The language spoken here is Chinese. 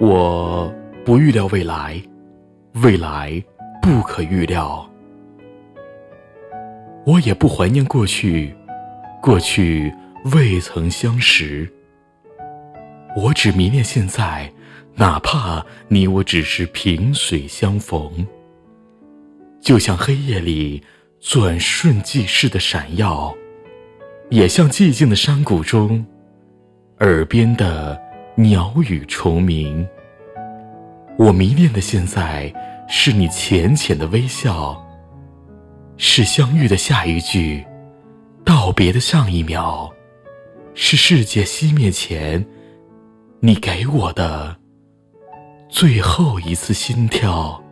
我不预料未来，未来不可预料。我也不怀念过去，过去未曾相识。我只迷恋现在，哪怕你我只是萍水相逢。就像黑夜里转瞬即逝的闪耀，也像寂静的山谷中耳边的鸟语虫鸣。我迷恋的现在，是你浅浅的微笑，是相遇的下一句，道别的上一秒，是世界熄灭前，你给我的最后一次心跳。